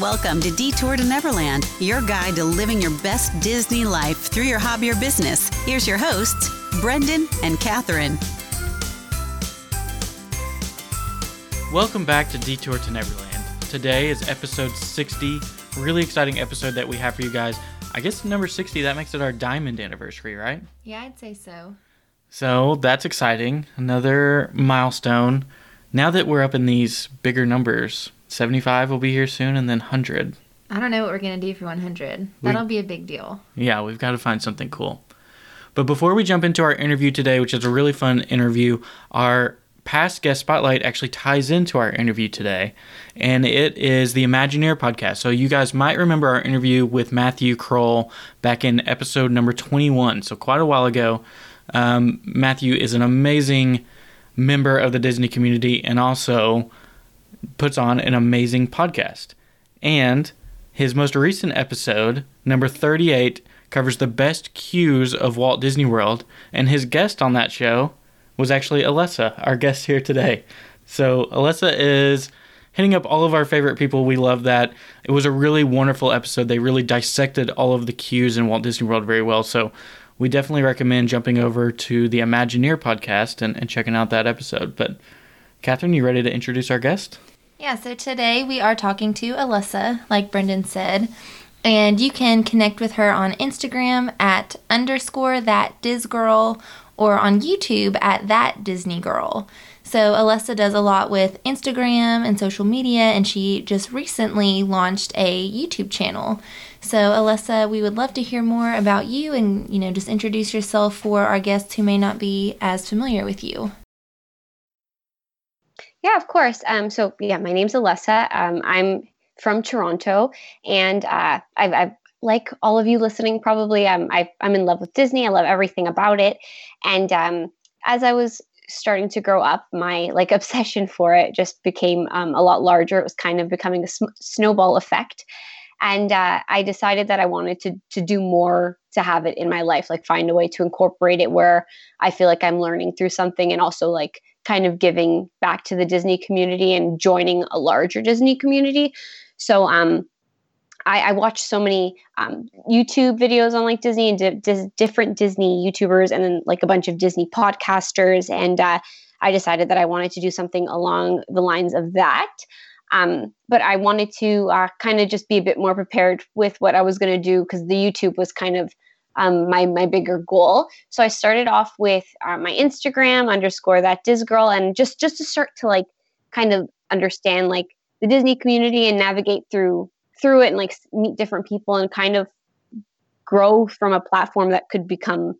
Welcome to Detour to Neverland, your guide to living your best Disney life through your hobby or business. Here's your hosts, Brendan and Catherine. Welcome back to Detour to Neverland. Today is episode 60. Really exciting episode that we have for you guys. I guess number 60, that makes it our diamond anniversary, right? Yeah, I'd say so. So that's exciting. Another milestone. Now that we're up in these bigger numbers, 75 will be here soon and then 100. I don't know what we're going to do for 100. That'll be a big deal. Yeah, we've got to find something cool. But before we jump into our interview today, which is a really fun interview, our past guest spotlight actually ties into our interview today, and it is the Imagineer podcast. So you guys might remember our interview with Matthew Kroll back in episode number 21, so quite a while ago. Um, Matthew is an amazing member of the Disney community and also puts on an amazing podcast. And his most recent episode, number 38, covers the best queues of Walt Disney World, and his guest on that show was actually Alessa, our guest here today. So Alessa is hitting up all of our favorite people. We love that. It was a really wonderful episode. They really dissected all of the queues in Walt Disney World very well. So we definitely recommend jumping over to the Imagineer podcast and, and checking out that episode. But Catherine, you ready to introduce our guest? Yeah, so today we are talking to Alyssa, like Brendan said. And you can connect with her on Instagram at underscore that Girl or on YouTube at that Disney Girl. So Alyssa does a lot with Instagram and social media, and she just recently launched a YouTube channel. So Alyssa, we would love to hear more about you and you know just introduce yourself for our guests who may not be as familiar with you. Yeah, of course. Um, so yeah, my name's Alessa. Um, I'm from Toronto, and uh, I've, I've like all of you listening, probably um, I, am in love with Disney. I love everything about it. And um, as I was starting to grow up, my like obsession for it just became um, a lot larger. It was kind of becoming a sm- snowball effect. And uh, I decided that I wanted to to do more to have it in my life, like find a way to incorporate it where I feel like I'm learning through something and also like kind of giving back to the Disney community and joining a larger Disney community. So um, I, I so many um, YouTube videos on like Disney and di- di- different Disney YouTubers, and then like a bunch of Disney podcasters. And uh, I decided that I wanted to do something along the lines of that. Um, but I wanted to uh, kind of just be a bit more prepared with what I was going to do because the YouTube was kind of um, my my bigger goal. So I started off with uh, my Instagram underscore that Diz girl, and just just to start to like kind of understand like the Disney community and navigate through through it and like meet different people and kind of grow from a platform that could become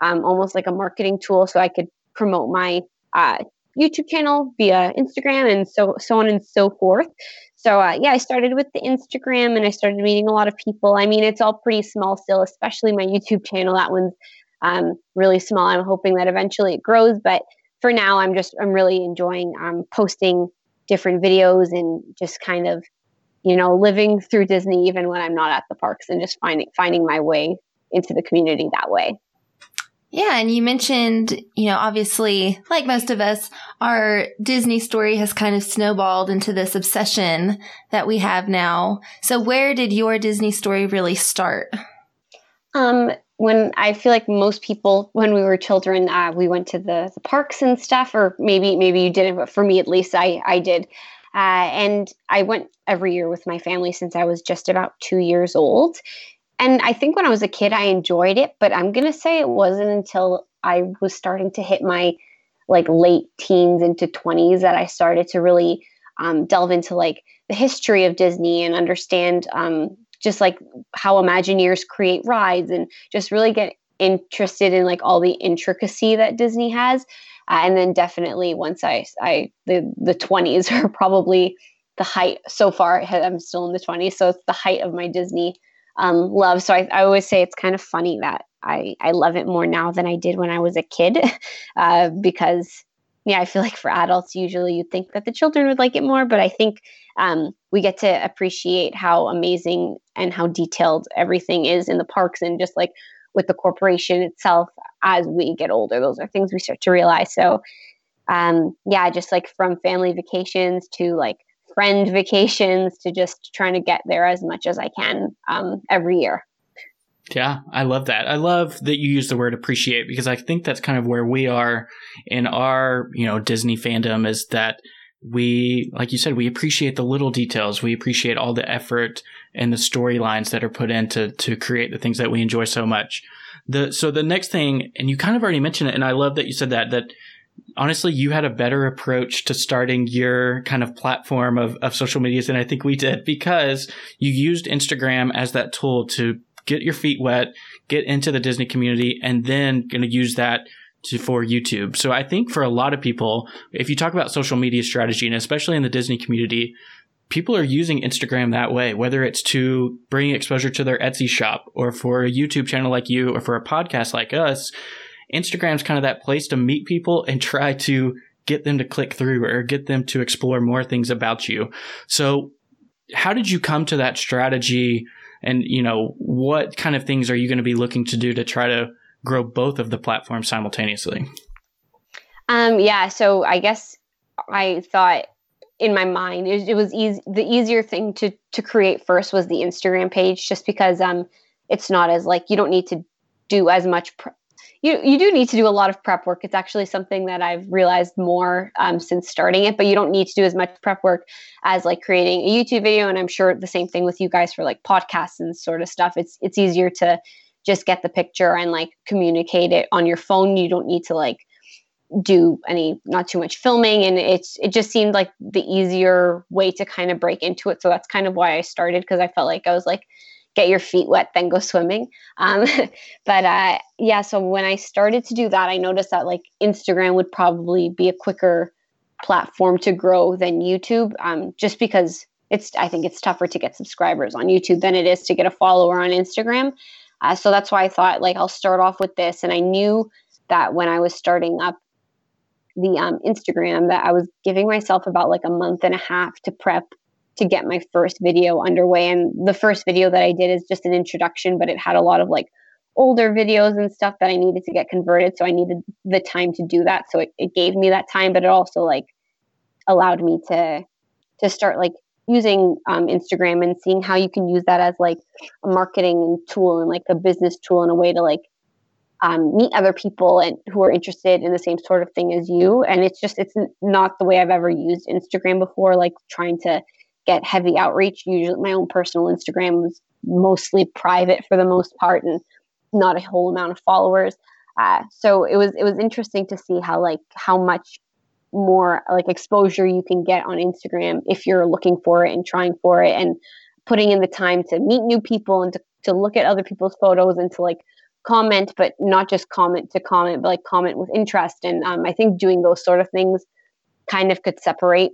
um, almost like a marketing tool so i could promote my uh, youtube channel via instagram and so so on and so forth. So uh, yeah i started with the instagram and i started meeting a lot of people. I mean it's all pretty small still especially my youtube channel. That one's um, really small. I'm hoping that eventually it grows but for now i'm just i'm really enjoying um, posting different videos and just kind of you know, living through Disney even when I'm not at the parks and just finding finding my way into the community that way. Yeah, and you mentioned, you know, obviously, like most of us, our Disney story has kind of snowballed into this obsession that we have now. So, where did your Disney story really start? Um, when I feel like most people, when we were children, uh, we went to the, the parks and stuff, or maybe maybe you didn't, but for me at least, I I did. Uh, and I went every year with my family since I was just about two years old. And I think when I was a kid, I enjoyed it, but I'm to say it wasn't until I was starting to hit my like late teens into 20s that I started to really um, delve into like the history of Disney and understand um, just like how Imagineers create rides and just really get interested in like all the intricacy that Disney has. Uh, and then definitely once I, I the the 20s are probably the height so far. I'm still in the 20s, so it's the height of my Disney um, love. So I, I always say it's kind of funny that I, I love it more now than I did when I was a kid uh, because yeah, I feel like for adults, usually you'd think that the children would like it more, but I think um, we get to appreciate how amazing and how detailed everything is in the parks and just like with the corporation itself as we get older. Those are things we start to realize. So, um, yeah, just like from family vacations to like friend vacations to just trying to get there as much as I can um, every year. Yeah, I love that. I love that you use the word appreciate because I think that's kind of where we are in our, you know, Disney fandom is that we, like you said, we appreciate the little details. We appreciate all the effort and the storylines that are put into to create the things that we enjoy so much. The so the next thing, and you kind of already mentioned it, and I love that you said that that honestly you had a better approach to starting your kind of platform of, of social medias than I think we did because you used Instagram as that tool to get your feet wet, get into the Disney community, and then going to use that to, for YouTube. So I think for a lot of people, if you talk about social media strategy, and especially in the Disney community, people are using Instagram that way, whether it's to bring exposure to their Etsy shop or for a YouTube channel like you or for a podcast like us. Instagram's kind of that place to meet people and try to get them to click through or get them to explore more things about you. So how did you come to that strategy and you know what kind of things are you going to be looking to do to try to grow both of the platforms simultaneously um, yeah so i guess i thought in my mind it, it was easy the easier thing to to create first was the instagram page just because um it's not as like you don't need to do as much pr- you you do need to do a lot of prep work. It's actually something that I've realized more um, since starting it, but you don't need to do as much prep work as like creating a YouTube video. And I'm sure the same thing with you guys for like podcasts and sort of stuff. It's it's easier to just get the picture and like communicate it on your phone. You don't need to like do any not too much filming and it's it just seemed like the easier way to kind of break into it so that's kind of why i started because i felt like i was like get your feet wet, then go swimming. Um, but uh, yeah, so when I started to do that, I noticed that like Instagram would probably be a quicker platform to grow than YouTube, um, just because it's I think it's tougher to get subscribers on YouTube than it is to get a follower on Instagram. Uh, so that's why I thought like I'll start off with this, and I knew that when I was starting up the um, Instagram that I was giving myself about like a month and a half to prep to get my first video underway. And the first video that I did is just an introduction, but it had a lot of like older videos and stuff that I needed to get converted. So I needed the time to do that. So it, it gave me that time, but it also like allowed me to to start like using um, Instagram and seeing how you can use that as like a marketing tool and like a business tool in a way to like um, meet other people and who are interested in the same sort of thing as you. And it's just it's not the way I've ever used Instagram before, like trying to get heavy outreach. Usually, my own personal Instagram was mostly private for the most part, and not a whole amount of followers. Uh, so it was it was interesting to see how like how much more like exposure you can get on Instagram if you're looking for it and trying for it and putting in the time to meet new people and to, to look at other people's photos and to like comment but not just comment to comment but like comment with interest and um, i think doing those sort of things kind of could separate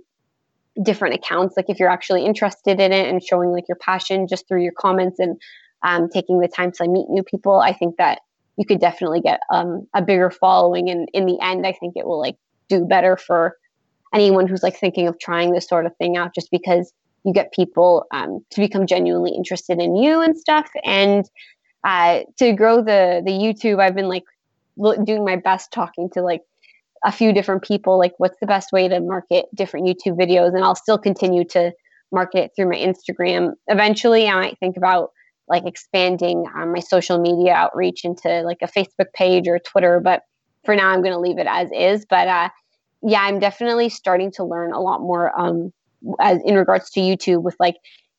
different accounts like if you're actually interested in it and showing like your passion just through your comments and um, taking the time to meet new people i think that you could definitely get um, a bigger following and in the end i think it will like do better for anyone who's like thinking of trying this sort of thing out just because you get people um, to become genuinely interested in you and stuff. And uh, to grow the the youtube i've been like doing my best talking to like a few different people like what's the best way to market different YouTube videos and I'll still continue to market it through my Instagram. Eventually I might think about like expanding um, my social media outreach into like a Facebook page or Twitter, but for now I'm going to leave it as is. But uh, yeah, I'm definitely starting to learn a lot more um, as in regards to YouTube with like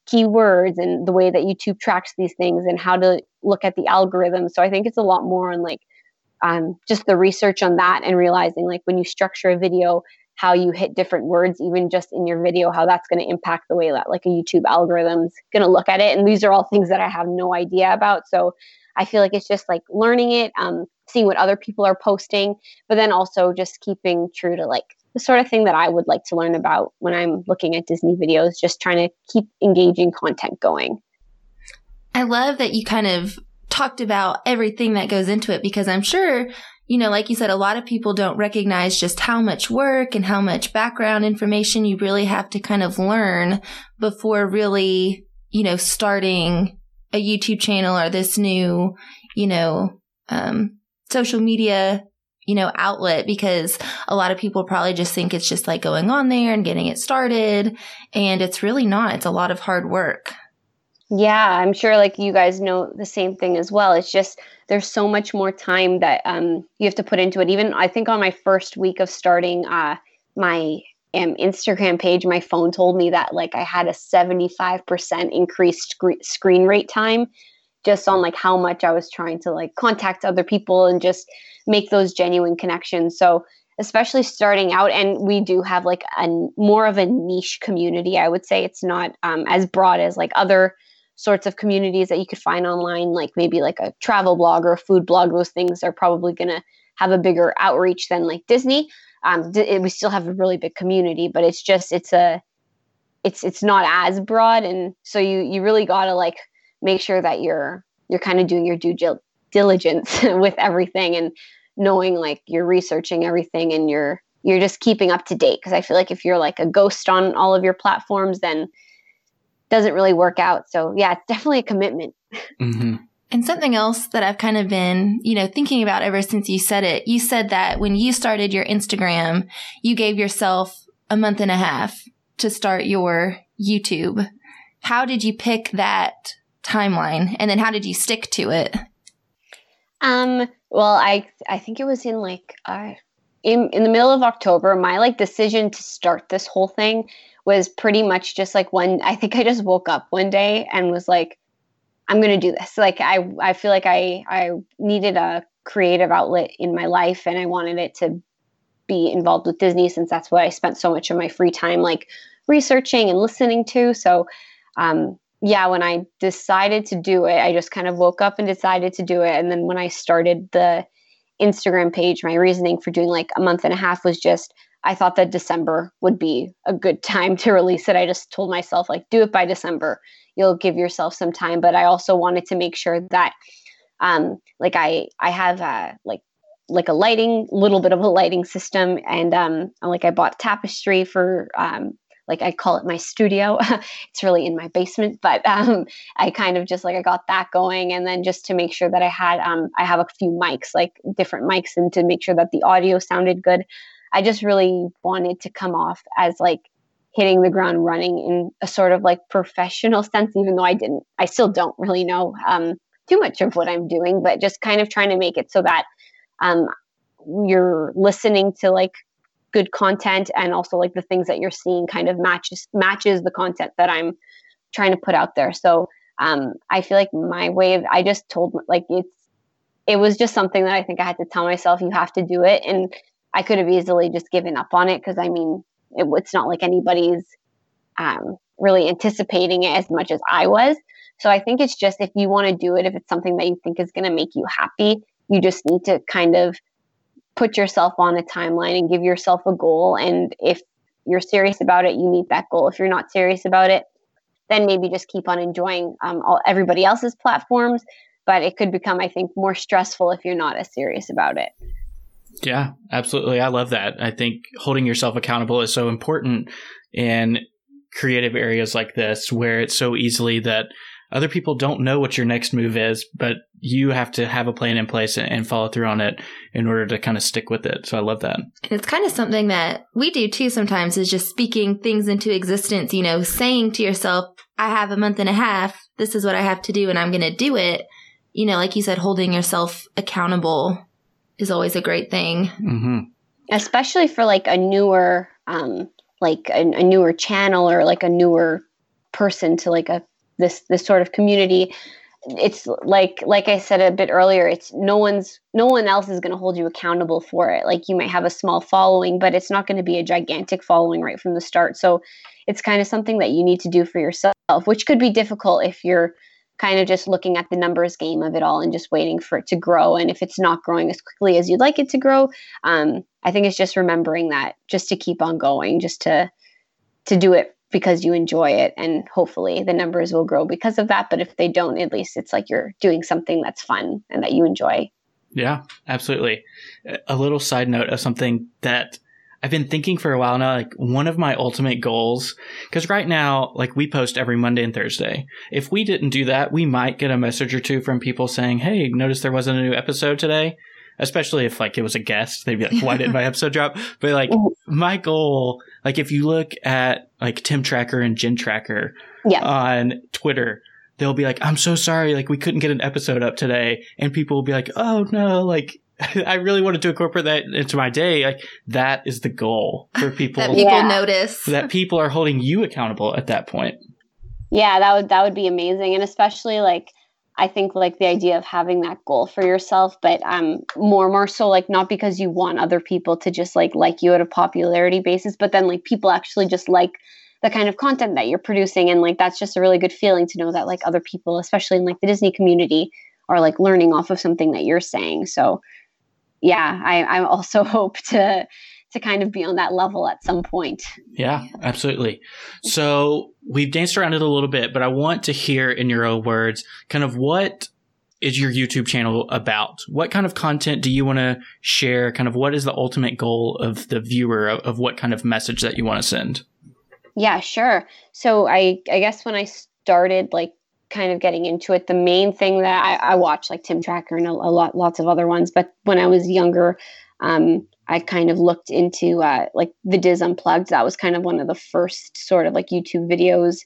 keywords and the way that YouTube tracks these things and how to look at the algorithm. So I think it's a lot more on like um, just the research on that and realizing like when you structure a video how you hit different words even just in your video how that's going to impact the way that like a youtube algorithm's going to look at it. And these are all things that i have no idea about. So i feel like it's just like learning it um, seeing what other people are posting but then also just keeping true to like the sort of thing that i would like to learn about when i'm looking at disney videos just trying to keep engaging content going. I love that you kind of talked about everything that goes into it because I'm sure, you know, like you said, a lot of people don't recognize just how much work and how much background information you really have to kind of learn before really, you know, starting a YouTube channel or this new, you know, um, social media, you know, outlet because a lot of people probably just think it's just like going on there and getting it started. And it's really not. It's a lot of hard work. Yeah, I'm sure like you guys know the same thing as well. It's just there's so much more time that um, you have to put into it. Even I think on my first week of starting uh, my um, Instagram page, my phone told me that like I had a 75% increased sc- screen rate time just on like how much I was trying to like contact other people and just make those genuine connections. So especially starting out and we do have like a more of a niche community i would say it's not um, as broad as like other sorts of communities that you could find online like maybe like a travel blog or a food blog. Those things are probably going to have a bigger outreach than like disney. Um, we still have a really big community but it's just it's a it's it's not as broad. And so you you really got to like make sure that you're you're kind of doing your due diligence with everything and knowing like you're researching everything and you're you're just keeping up to date. Because i feel like if you're like a ghost on all of your platforms then doesn't really work out. So yeah it's definitely a commitment. Mm-hmm. and something else that i've kind of been you know thinking about ever since you said it you said that when you started your instagram you gave yourself a month and a half to start your youtube. How did you pick that timeline? And then how did you stick to it? Um well, I I think it was in like uh, in in the middle of October. My like decision to start this whole thing was pretty much just like one. I think I just woke up one day and was like, I'm gonna do this. Like I I feel like I I needed a creative outlet in my life, and I wanted it to be involved with Disney since that's what I spent so much of my free time like researching and listening to. So um, yeah, when I decided to do it, I just kind of woke up and decided to do it. And then when I started the Instagram page, my reasoning for doing like a month and a half was just I thought that December would be a good time to release it. I just told myself, like, do it by December. You'll give yourself some time. But I also wanted to make sure that, um, like, I I have uh, like like a lighting, little bit of a lighting system, and um, like I bought tapestry for um, like I call it my studio. it's really in my basement, but um, I kind of just like I got that going, and then just to make sure that I had um, I have a few mics, like different mics, and to make sure that the audio sounded good. I just really wanted to come off as like hitting the ground running in a sort of like professional sense, even though I didn't, I still don't really know um, too much of what I'm doing, but just kind of trying to make it so that um, you're listening to like good content and also like the things that you're seeing kind of matches matches the content that I'm trying to put out there. So um, I feel like my way of I just told like it's it was just something that I think I had to tell myself you have to do it, and I could have easily just given up on it because I mean it, it's not like anybody's um, really anticipating it as much as I was. So I think it's just if you want to do it, if it's something that you think is going to make you happy, you just need to kind of put yourself on a timeline and give yourself a goal. And if you're serious about it, you meet that goal. If you're not serious about it, then maybe just keep on enjoying um, all, everybody else's platforms. But it could become, I think, more stressful if you're not as serious about it. Yeah, absolutely. I love that. I think holding yourself accountable is so important in creative areas like this where it's so easily that other people don't know what your next move is, but you have to have a plan in place and follow through on it in order to kind of stick with it. So I love that. And it's kind of something that we do too sometimes is just speaking things into existence, you know, saying to yourself, I have a month and a half. This is what I have to do and I'm going to do it. You know, like you said, holding yourself accountable is always a great thing. Mm-hmm. Especially for like a newer, um, like a, a newer channel or like a newer person to like a this this sort of community it's like like i said a bit earlier it's no one's no one else is going to hold you accountable for it. Like you might have a small following but it's not going to be a gigantic following right from the start. So it's kind of something that you need to do for yourself which could be difficult if you're kind of just looking at the numbers game of it all and just waiting for it to grow. And if it's not growing as quickly as you'd like it to grow um, i think it's just remembering that just to keep on going just to to do it because you enjoy it and hopefully the numbers will grow because of that but if they don't at least it's like you're doing something that's fun and that you enjoy yeah absolutely a little side note of something that I've been thinking for a while now, like one of my ultimate goals, because right now, like we post every Monday and Thursday. If we didn't do that, we might get a message or two from people saying, Hey, notice there wasn't a new episode today. especially if like it was a guest, they'd be like, "Why didn't my episode drop?" But like my goal, like if you look at like Tim Tracker and Jen Tracker Yeah. on Twitter, they'll be like, "I'm so sorry, like we couldn't get an episode up today," and people will be like, "Oh no, like." I really wanted to incorporate that into my day. Like that is the goal for people that people Yeah. notice. that people are holding you accountable at that point. Yeah, that would that would be amazing, and especially like I think like the idea of having that goal for yourself, but um more and more so like not because you want other people to just like like you at a popularity basis, but then like people actually just like the kind of content that you're producing, and like that's just a really good feeling to know that like other people, especially in like the Disney community, are like learning off of something that you're saying. So yeah, I I also hope to to kind of be on that level at some point. Yeah, absolutely. So we've danced around it a little bit, but I want to hear in your own words kind of what is your YouTube channel about? What kind of content do you want to share? Kind of what is the ultimate goal of the viewer of, of what kind of message that you want to send? Yeah, sure. So I I guess when I started like kind of getting into it, the main thing that I, I watched like Tim Tracker and a, a lot lots of other ones, but when I was younger, um, I kind of looked into uh, like the DIS Unplugged. That was kind of one of the first sort of like YouTube videos.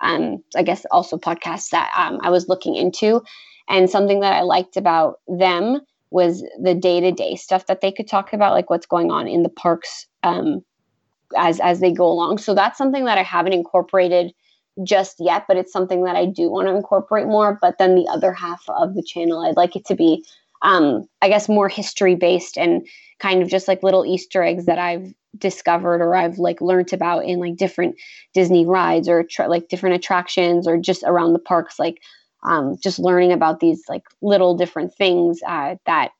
Um, I guess also podcasts that um, I was looking into, and something that I liked about them was the day to day stuff that they could talk about, like what's going on in the parks um, as as they go along. So that's something that I haven't incorporated just yet, but it's something that I do want to incorporate more. But then the other half of the channel, I'd like it to be, um, I guess, more history based and kind of just like little Easter eggs that I've discovered or I've like learned about in like different Disney rides or tra- like different attractions or just around the parks, like um, just learning about these like little different things uh, that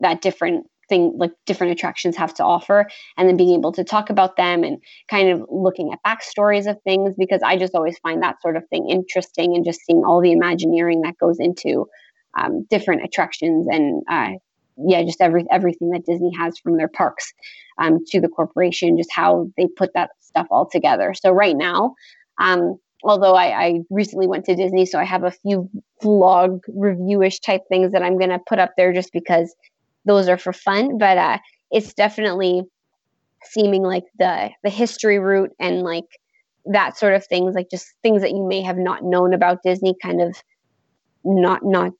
that different thing like different attractions have to offer. And then being able to talk about them and kind of looking at backstories of things because I just always find that sort of thing interesting and just seeing all the imagineering that goes into um, different attractions and uh, yeah, just every everything that Disney has from their parks um, to the corporation, just how they put that stuff all together. So right now, um, although I, I recently went to Disney, so I have a few vlog reviewish type things that I'm gonna put up there just because those are for fun. But uh, it's definitely seeming like the the history route and like that sort of things, like just things that you may have not known about Disney, kind of not not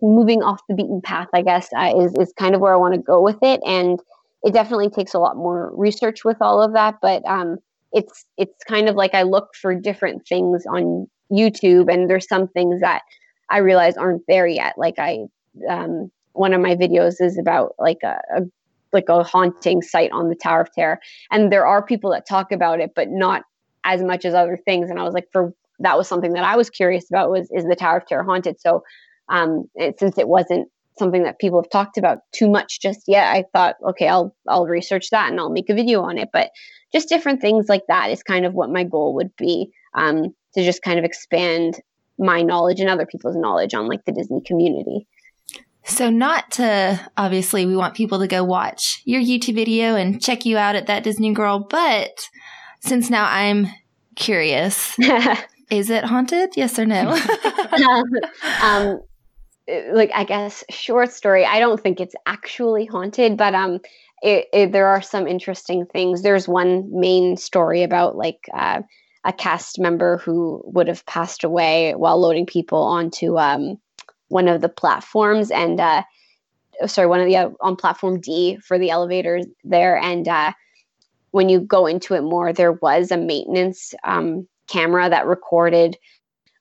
moving off the beaten path. I guess uh, is is kind of where I want to go with it, and it definitely takes a lot more research with all of that. But um, it's it's kind of like I look for different things on YouTube, and there's some things that I realize aren't there yet. Like I, um, one of my videos is about like a, a like a haunting site on the Tower of Terror, and there are people that talk about it, but not as much as other things. And I was like, for that was something that I was curious about was is the Tower of Terror haunted? So um, it, since it wasn't something that people have talked about too much just yet, I thought, okay, I'll I'll research that and I'll make a video on it. But just different things like that is kind of what my goal would be um, to just kind of expand my knowledge and other people's knowledge on like the Disney community. So, not to obviously, we want people to go watch your YouTube video and check you out at that Disney Girl, but since now I'm curious, is it haunted? Yes or no? um, like I guess short story. I don't think it's actually haunted, but um, it, it, there are some interesting things. There's one main story about like uh, a cast member who would have passed away while loading people onto um, one of the platforms, and uh, sorry, one of the uh, on platform D for the elevators there, and uh, when you go into it more, there was a maintenance um, camera that recorded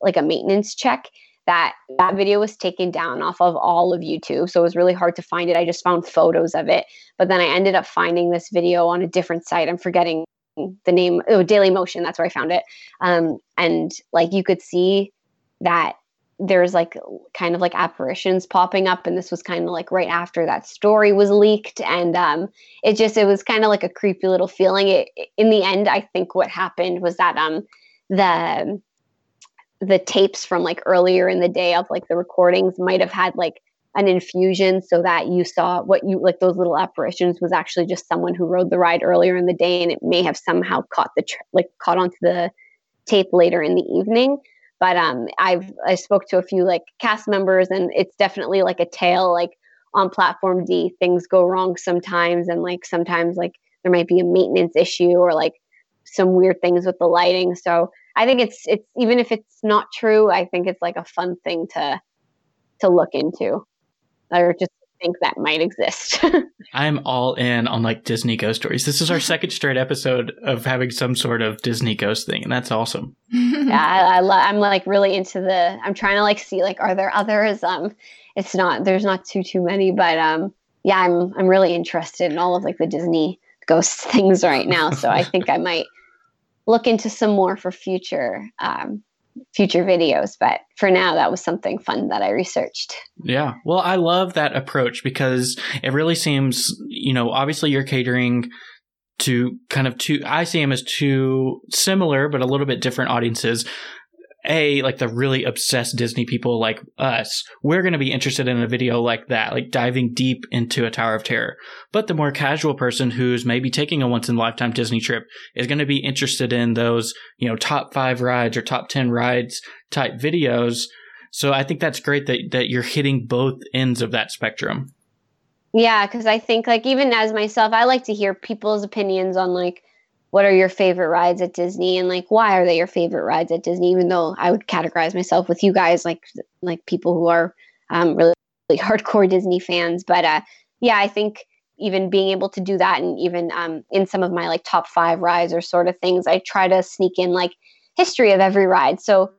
like a maintenance check that that video was taken down off of all of YouTube. So it was really hard to find it. I just found photos of it. But then I ended up finding this video on a different site. I'm forgetting the name. Oh, Dailymotion. That's where I found it. Um, and like you could see that there's like kind of like apparitions popping up and this was kind of like right after that story was leaked and um it just it was kind of like a creepy little feeling it in the end i think what happened was that um the the tapes from like earlier in the day of like the recordings might have had like an infusion so that you saw what you like those little apparitions was actually just someone who rode the ride earlier in the day and it may have somehow caught the tr- like caught onto the tape later in the evening. But um i've i spoke to a few like cast members and it's definitely like a tale like on platform D, things go wrong sometimes, and like sometimes like there might be a maintenance issue or like some weird things with the lighting. So I think it's it's even if it's not true, I think it's like a fun thing to to look into or just think that might exist. I'm all in on like Disney ghost stories. This is our second straight episode of having some sort of Disney ghost thing, and that's awesome. yeah, I, I lo- I'm like really into the. I'm trying to like see like are there others? Um, it's not there's not too too many, but um, yeah, I'm I'm really interested in all of like the Disney ghost things right now. So I think I might look into some more for future um, future videos. But for now, that was something fun that I researched. Yeah. Well, I love that approach because it really seems, you know, obviously you're catering to kind of two, I see them as two similar, but a little bit different audiences. A, like the really obsessed Disney people like us, we're going to be interested in a video like that, like diving deep into a Tower of Terror. But the more casual person who's maybe taking a once in a lifetime Disney trip is going to be interested in those, you know, top five rides or top 10 rides type videos. So I think that's great that, that you're hitting both ends of that spectrum. Yeah, because I think like even as myself, I like to hear people's opinions on like what are your favorite rides at Disney and like why are they your favorite rides at Disney? Even though I would categorize myself with you guys like like people who are um, really, really hardcore Disney fans, but uh, yeah, I think even being able to do that and even um, in some of my like top five rides or sort of things, I try to sneak in like history of every ride. So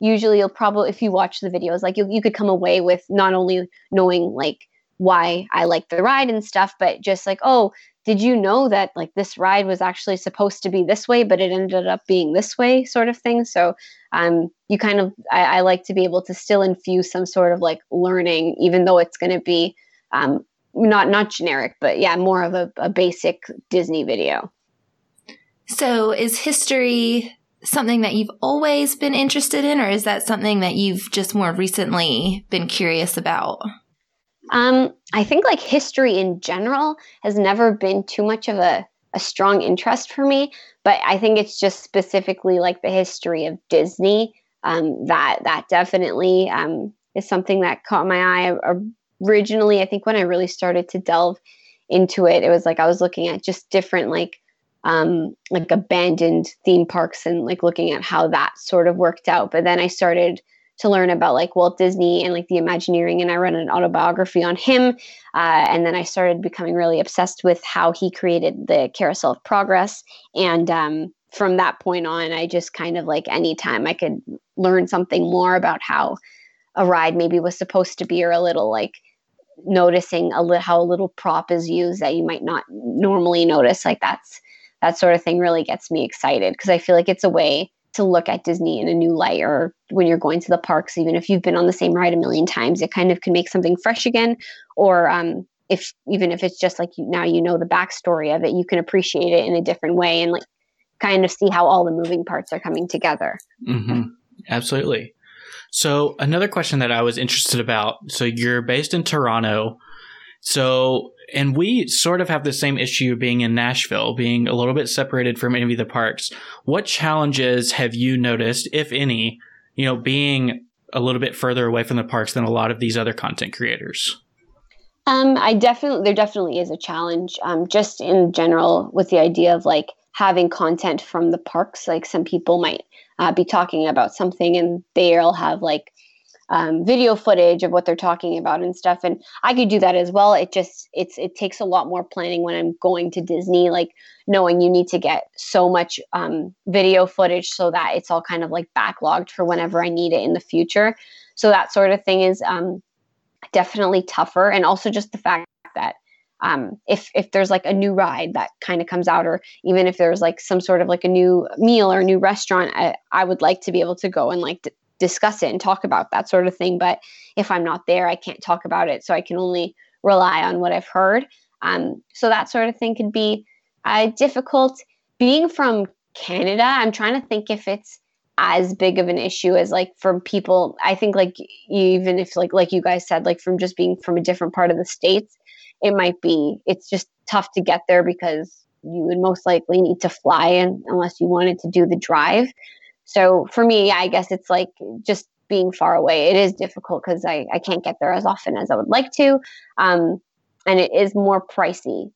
usually you'll probably if you watch the videos, like you you could come away with not only knowing like why I like the ride and stuff, but just like, oh, did you know that like this ride was actually supposed to be this way but it ended up being this way sort of thing? So um, you kind of I, I, like to be able to still infuse some sort of like learning even though it's going to be um, not not generic but yeah more of a, a basic disney video. So is history something that you've always been interested in or is that something that you've just more recently been curious about um, I think like history in general has never been too much of a, a strong interest for me, but I think it's just specifically like the history of Disney um, that that definitely um, is something that caught my eye originally. I think when I really started to delve into it, it was like I was looking at just different like um, like abandoned theme parks and like looking at how that sort of worked out. But then I started to learn about like Walt Disney and like the Imagineering, and I read an autobiography on him. Uh, and then I started becoming really obsessed with how he created the Carousel of Progress. And um, from that point on, I just kind of like anytime I could learn something more about how a ride maybe was supposed to be, or a little like noticing a li- how a little prop is used that you might not normally notice. Like that's that sort of thing really gets me excited because I feel like it's a way to look at Disney in a new light or when you're going to the parks, even if you've been on the same ride a million times, it kind of can make something fresh again. Or um, if even if it's just like you, now you know the backstory of it, you can appreciate it in a different way and like kind of see how all the moving parts are coming together. Mm-hmm. Absolutely. So another question that I was interested about. So you're based in Toronto. So and we sort of have the same issue being in Nashville, being a little bit separated from any of the parks. What challenges have you noticed, if any, you know, being a little bit further away from the parks than a lot of these other content creators? Um, I definitely, there definitely is a challenge, um, just in general with the idea of like having content from the parks. Like some people might uh, be talking about something and they'll have like um, video footage of what they're talking about and stuff. And i could do that as well. It just it's it takes a lot more planning when i'm going to disney like knowing you need to get so much um, video footage so that it's all kind of like backlogged for whenever i need it in the future. So that sort of thing is um, definitely tougher. And also just the fact that um, if if there's like a new ride that kind of comes out, or even if there's like some sort of like a new meal or a new restaurant, I, I would like to be able to go and like d- discuss it and talk about that sort of thing. But if I'm not there, I can't talk about it. So I can only rely on what I've heard. Um, so that sort of thing could be uh, difficult. Being from Canada, I'm trying to think if it's as big of an issue as like from people. I think like even if like like you guys said, like from just being from a different part of the states, it might be. It's just tough to get there because you would most likely need to fly in unless you wanted to do the drive. So for me, I guess it's like just being far away. It is difficult because I, I can't get there as often as I would like to. Um, and it is more pricey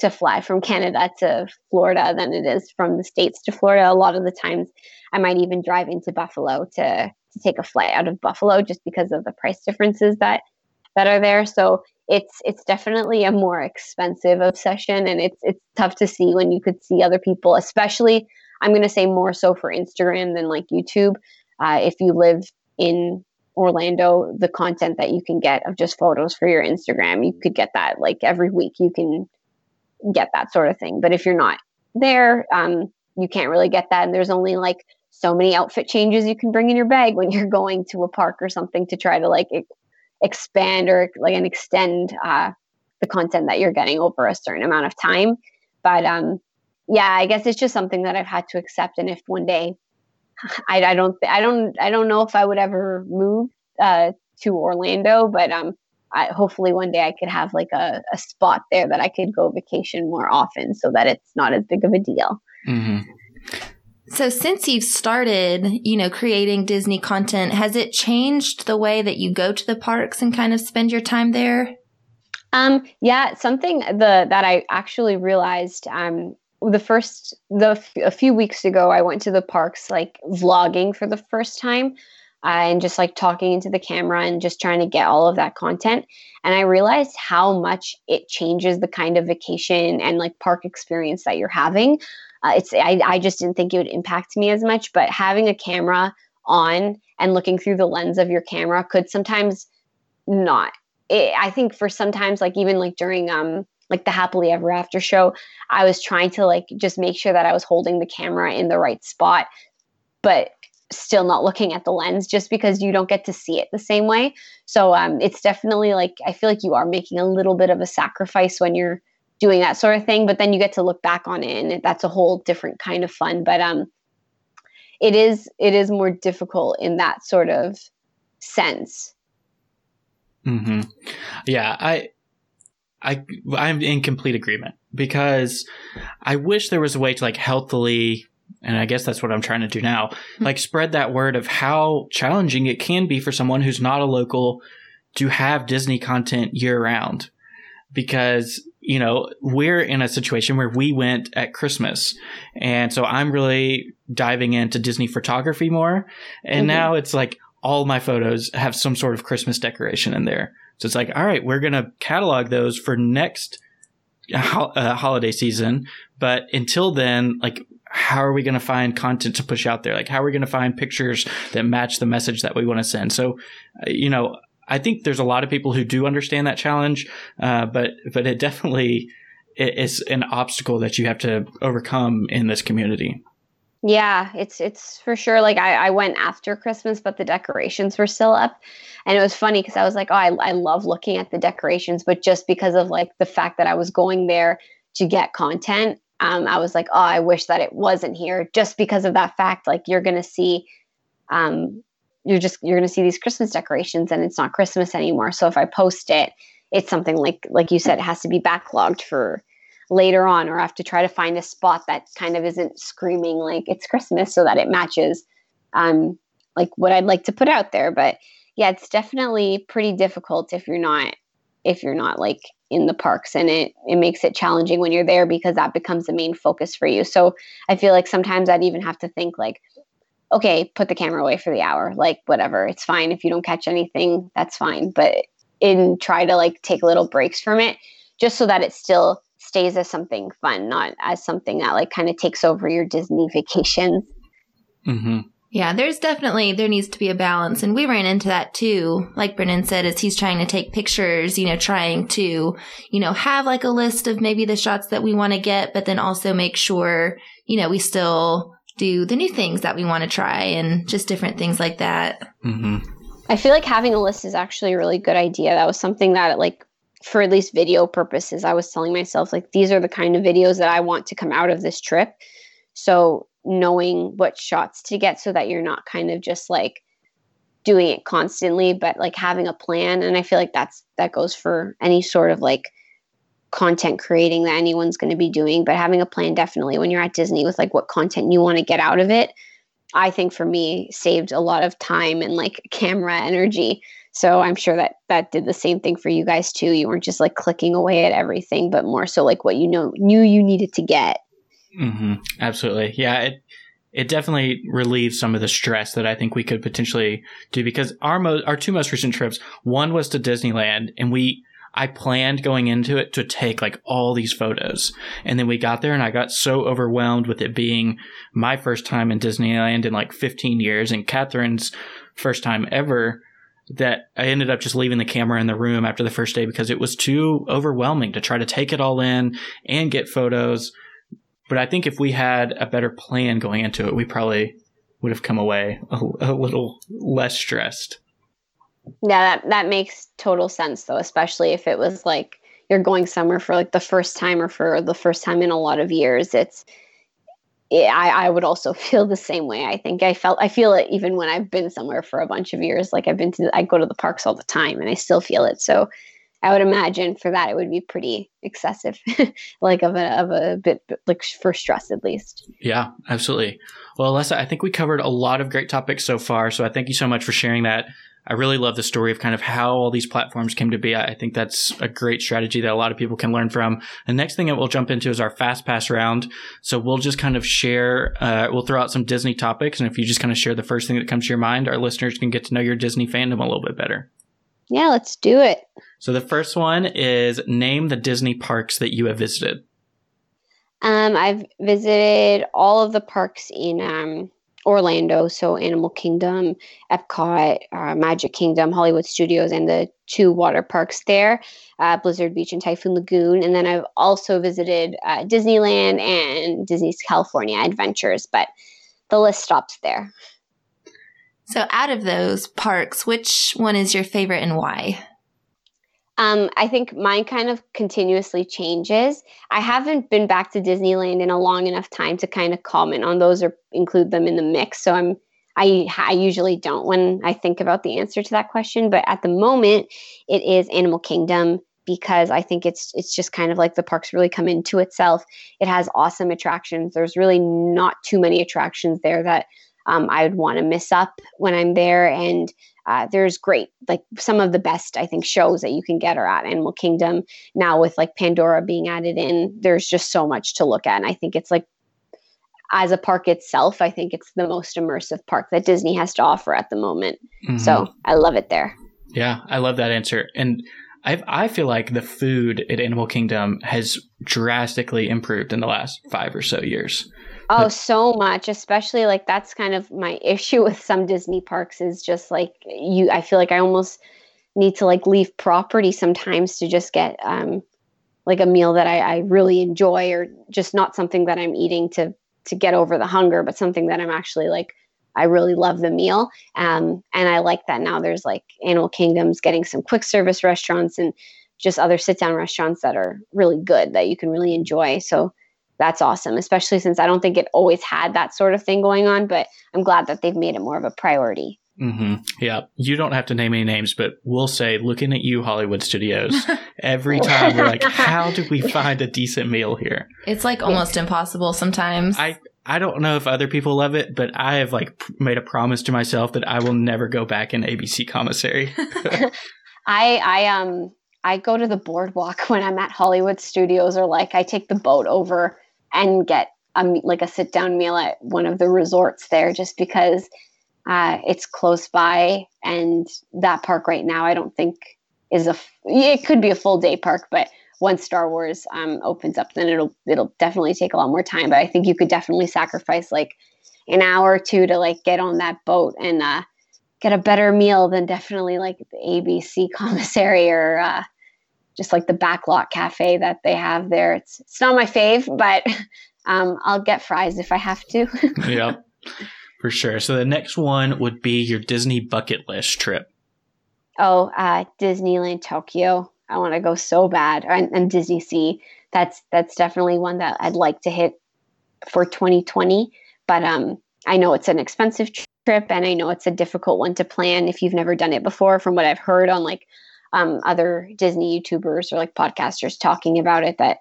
to fly from Canada to Florida than it is from the States to Florida. A lot of the times I might even drive into Buffalo to, to take a flight out of Buffalo just because of the price differences that that are there. So it's it's definitely a more expensive obsession and it's it's tough to see when you could see other people, especially I'm gonna say more so for Instagram than like YouTube. Uh, if you live in Orlando, the content that you can get of just photos for your Instagram, you could get that like every week. You can get that sort of thing. But if you're not there, um, you can't really get that. And there's only like so many outfit changes you can bring in your bag when you're going to a park or something to try to like expand or like and extend uh, the content that you're getting over a certain amount of time. But um, yeah, I guess it's just something that I've had to accept. And if one day I, I don't I don't I don't know if I would ever move uh, to Orlando, but um, I, hopefully one day I could have like a, a spot there that I could go vacation more often, so that it's not as big of a deal. Mm-hmm. So since you've started, you know, creating Disney content, has it changed the way that you go to the parks and kind of spend your time there? Um, yeah, something the that I actually realized um, the first the a few weeks ago i went to the parks like vlogging for the first time uh, and just like talking into the camera and just trying to get all of that content. And i realized how much it changes the kind of vacation and like park experience that you're having. Uh, it's I, I just didn't think it would impact me as much but having a camera on and looking through the lens of your camera could sometimes not it, i think for sometimes like even like during um like the happily ever after show i was trying to like just make sure that i was holding the camera in the right spot but still not looking at the lens just because you don't get to see it the same way so um, it's definitely like i feel like you are making a little bit of a sacrifice when you're doing that sort of thing but then you get to look back on it and that's a whole different kind of fun but um it is it is more difficult in that sort of sense mm-hmm. yeah i I I'm in complete agreement because I wish there was a way to like healthily and I guess that's what I'm trying to do now. Hmm. Like spread that word of how challenging it can be for someone who's not a local to have Disney content year round. Because, you know, we're in a situation where we went at Christmas. And so I'm really diving into Disney photography more. And mm-hmm. now it's like all my photos have some sort of Christmas decoration in there. So it's like, all right, we're going to catalog those for next ho- uh, holiday season. But until then, like, how are we going to find content to push out there? Like, how are we going to find pictures that match the message that we want to send? So, uh, you know, I think there's a lot of people who do understand that challenge, uh, but but it definitely is an obstacle that you have to overcome in this community. Yeah, it's it's for sure. Like I, I went after Christmas, but the decorations were still up, and it was funny because I was like, oh, I, I love looking at the decorations, but just because of like the fact that I was going there to get content, um, I was like, oh, I wish that it wasn't here, just because of that fact. Like you're gonna see, um, you're just you're gonna see these Christmas decorations, and it's not Christmas anymore. So if I post it, it's something like like you said, it has to be backlogged for later on or I have to try to find a spot that kind of isn't screaming like it's Christmas so that it matches um like what I'd like to put out there. But yeah, it's definitely pretty difficult if you're not if you're not like in the parks and it it makes it challenging when you're there because that becomes the main focus for you. So I feel like sometimes I'd even have to think like okay, put the camera away for the hour, like whatever. It's fine if you don't catch anything, that's fine, but in try to like take little breaks from it just so that it still stays as something fun, not as something that like kind of takes over your Disney vacations. Mm-hmm. Yeah, there's definitely there needs to be a balance, and we ran into that too. Like Brendan said, as he's trying to take pictures, you know, trying to, you know, have like a list of maybe the shots that we want to get, but then also make sure, you know, we still do the new things that we want to try, and just different things like that. Mm-hmm. I feel like having a list is actually a really good idea. That was something that like for at least video purposes, I was telling myself, like, these are the kind of videos that I want to come out of this trip. So, knowing what shots to get so that you're not kind of just like doing it constantly, but like having a plan. And I feel like that's that goes for any sort of like content creating that anyone's going to be doing. But having a plan definitely when you're at Disney with like what content you want to get out of it I think for me saved a lot of time and like camera energy. So I'm sure that that did the same thing for you guys too. You weren't just like clicking away at everything, but more so like what you know knew you needed to get. Mm-hmm. Absolutely, yeah. It it definitely relieves some of the stress that I think we could potentially do because our mo- our two most recent trips, one was to Disneyland, and we I planned going into it to take like all these photos. And then we got there and I got so overwhelmed with it being my first time in Disneyland in like 15 years and Catherine's first time ever that I ended up just leaving the camera in the room after the first day because it was too overwhelming to try to take it all in and get photos. But I think if we had a better plan going into it, we probably would have come away a, a little less stressed. Yeah, that that makes total sense though, especially if it was like you're going somewhere for like the first time or for the first time in a lot of years. It's yeah, I, I would also feel the same way. I think I felt I feel it even when I've been somewhere for a bunch of years. Like I've been to I go to the parks all the time and I still feel it. So I would imagine for that it would be pretty excessive, like of a of a bit like for stress at least. Yeah, absolutely. Well, Alessa, I think we covered a lot of great topics so far. So I thank you so much for sharing that. I really love the story of kind of how all these platforms came to be. I think that's a great strategy that a lot of people can learn from. The next thing that we'll jump into is our fast pass round. So we'll just kind of share, uh, we'll throw out some Disney topics. And if you just kind of share the first thing that comes to your mind, our listeners can get to know your Disney fandom a little bit better. Yeah, let's do it. So the first one is name the Disney parks that you have visited. Um, I've visited all of the parks in um, Orlando, so Animal Kingdom, Epcot, uh, Magic Kingdom, Hollywood Studios, and the two water parks there, uh, Blizzard Beach and Typhoon Lagoon. And then I've also visited uh, Disneyland and Disney's California Adventures, but the list stops there. So, out of those parks, which one is your favorite and why? Um, I think mine kind of continuously changes. I haven't been back to Disneyland in a long enough time to kind of comment on those or include them in the mix. So I'm I, I usually don't when I think about the answer to that question. But at the moment, it is Animal Kingdom because I think it's it's just kind of like the parks really come into itself. It has awesome attractions. There's really not too many attractions there that um, I would want to miss up when I'm there, and uh, there's great like some of the best i think shows that you can get are at animal kingdom. Now with like pandora being added in there's just so much to look at and i think it's like as a park itself i think it's the most immersive park that disney has to offer at the moment. Mm-hmm. so i love it there. Yeah i love that answer and I, I feel like the food at Animal Kingdom has drastically improved in the last five or so years. Oh, so much, especially like that's kind of my issue with some Disney parks is just like you I feel like I almost need to like leave property sometimes to just get um like a meal that I, I really enjoy or just not something that I'm eating to to get over the hunger, but something that I'm actually like I really love the meal. Um, and I like that now there's like Animal Kingdoms getting some quick service restaurants and just other sit down restaurants that are really good that you can really enjoy. So that's awesome, especially since I don't think it always had that sort of thing going on, but I'm glad that they've made it more of a priority. Mm-hmm. Yeah. You don't have to name any names, but we'll say, looking at you, Hollywood Studios, every time we're like, how do we find a decent meal here? It's like almost impossible sometimes. I, I don't know if other people love it, but I have like made a promise to myself that I will never go back in ABC commissary. I, I, um, I go to the boardwalk when I'm at Hollywood Studios or like I take the boat over and get a, like a sit down meal at one of the resorts there just because uh, it's close by and that park right now I don't think is a it could be a full day park but once Star Wars um, opens up then it'll it'll definitely take a lot more time but I think you could definitely sacrifice like an hour or two to like get on that boat and uh, get a better meal than definitely like the ABC commissary or uh, just like the backlot cafe that they have there. It's it's not my fave, but um, I'll get fries if I have to. yeah, for sure. So the next one would be your Disney bucket list trip. Oh, uh, Disneyland Tokyo. I want to go so bad, and, and Disney Sea. That's that's definitely one that I'd like to hit for 2020. But um, I know it's an expensive trip, and I know it's a difficult one to plan if you've never done it before. From what I've heard on like um, other Disney YouTubers or like podcasters talking about it that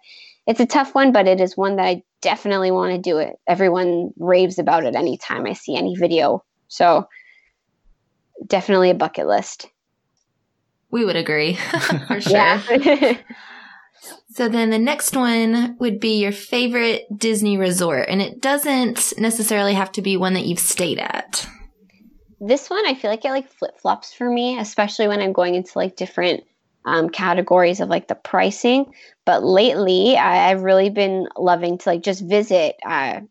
it's a tough one, but it is one that I definitely want to do it. Everyone raves about it anytime I see any video. So definitely a bucket list. We would agree for sure. So then the next one would be your favorite Disney resort, and it doesn't necessarily have to be one that you've stayed at. this one, I feel like it like flip flops for me, especially when I'm going into like different um, categories of like the pricing. But lately, I, I've really been loving to like just visit uh,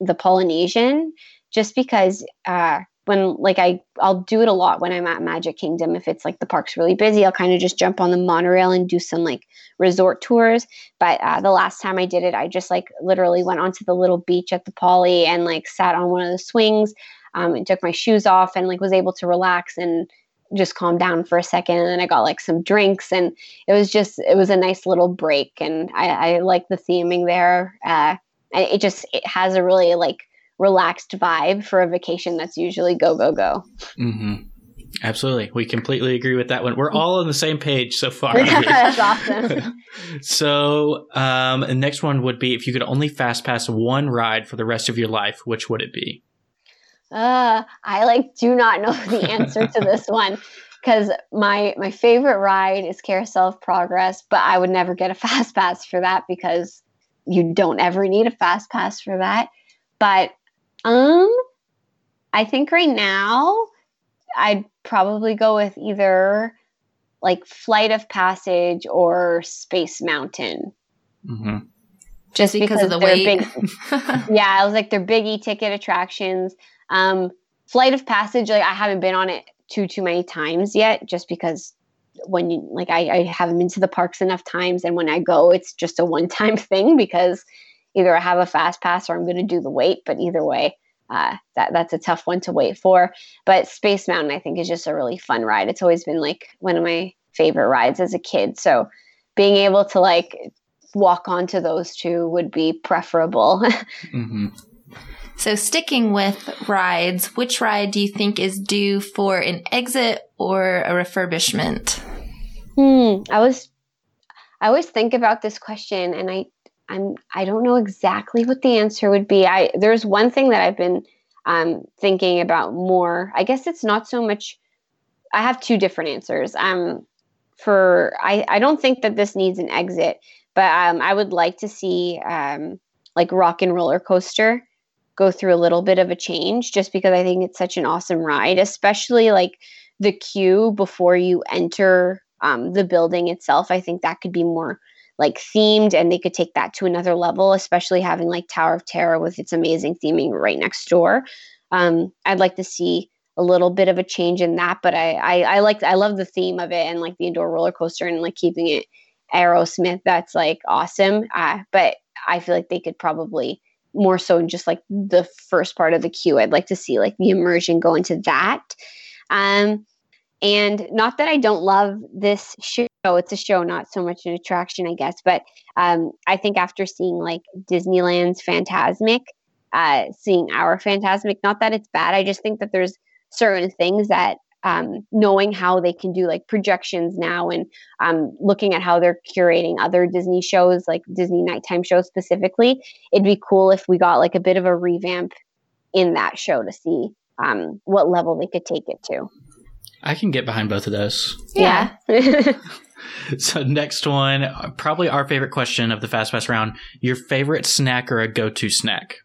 the Polynesian, just because uh, when like I I'll do it a lot when I'm at Magic Kingdom. If it's like the park's really busy, I'll kind of just jump on the monorail and do some like resort tours. But uh, the last time I did it, I just like literally went onto the little beach at the Poly and like sat on one of the swings um, and took my shoes off and like was able to relax and just calm down for a second and then i got like some drinks and it was just it was a nice little break and i, I like the theming there uh, and it just it has a really like relaxed vibe for a vacation that's usually go go go hmm Absolutely. We completely agree with that one. We're all on the same page so far. that's awesome so, um, the next one would be if you could only fast pass one ride for the rest of your life, which would it be? uh, i like do not know the answer to this one because my my favorite ride is carousel of progress but i would never get a fast pass for that because you don't ever need a fast pass for that but um i think right now i'd probably go with either like flight of passage or space mountain. Hmm Just because, of the they're big. Yeah, I was like they're big e-ticket attractions. Um, Flight of Passage, like I haven't been on it too too many times yet, just because when you like I, I haven't been to the parks enough times, and when I go, it's just a one time thing because either I have a fast pass or I'm going to do the wait. But either way, uh, that that's a tough one to wait for. But Space Mountain, I think, is just a really fun ride. It's always been like one of my favorite rides as a kid. So being able to like walk onto those two would be preferable. hmm so sticking with rides, which ride do you think is due for an exit or a refurbishment? Hmm. I was I always think about this question and I I'm I don't know exactly what the answer would be. I there's one thing that I've been um, thinking about more. I guess it's not so much I have two different answers. Um for I, I don't think that this needs an exit, but um, I would like to see um, like Rock and Roller Coaster go through a little bit of a change just because I think it's such an awesome ride, especially like the queue before you enter um, the building itself. I think that could be more like themed and they could take that to another level, especially having like Tower of Terror with its amazing theming right next door. Um, I'd like to see a little bit of a change in that, but I, I, I like, I love the theme of it and like the indoor roller coaster and like keeping it Aerosmith. That's like awesome. Uh, but I feel like they could probably more so in just like the first part of the queue. I'd like to see like the immersion go into that. Um, and not that I don't love this show, it's a show, not so much an attraction, I guess. But um, I think after seeing like Disneyland's Phantasmic, uh, seeing our Phantasmic, not that it's bad, I just think that there's certain things that um, knowing how they can do like projections now and um, looking at how they're curating other Disney shows, like Disney nighttime shows specifically, it'd be cool if we got like a bit of a revamp in that show to see um, what level they could take it to. I can get behind both of those. Yeah. So next one, uh, probably our favorite question of the Fast Pass round: your favorite snack or a go-to snack?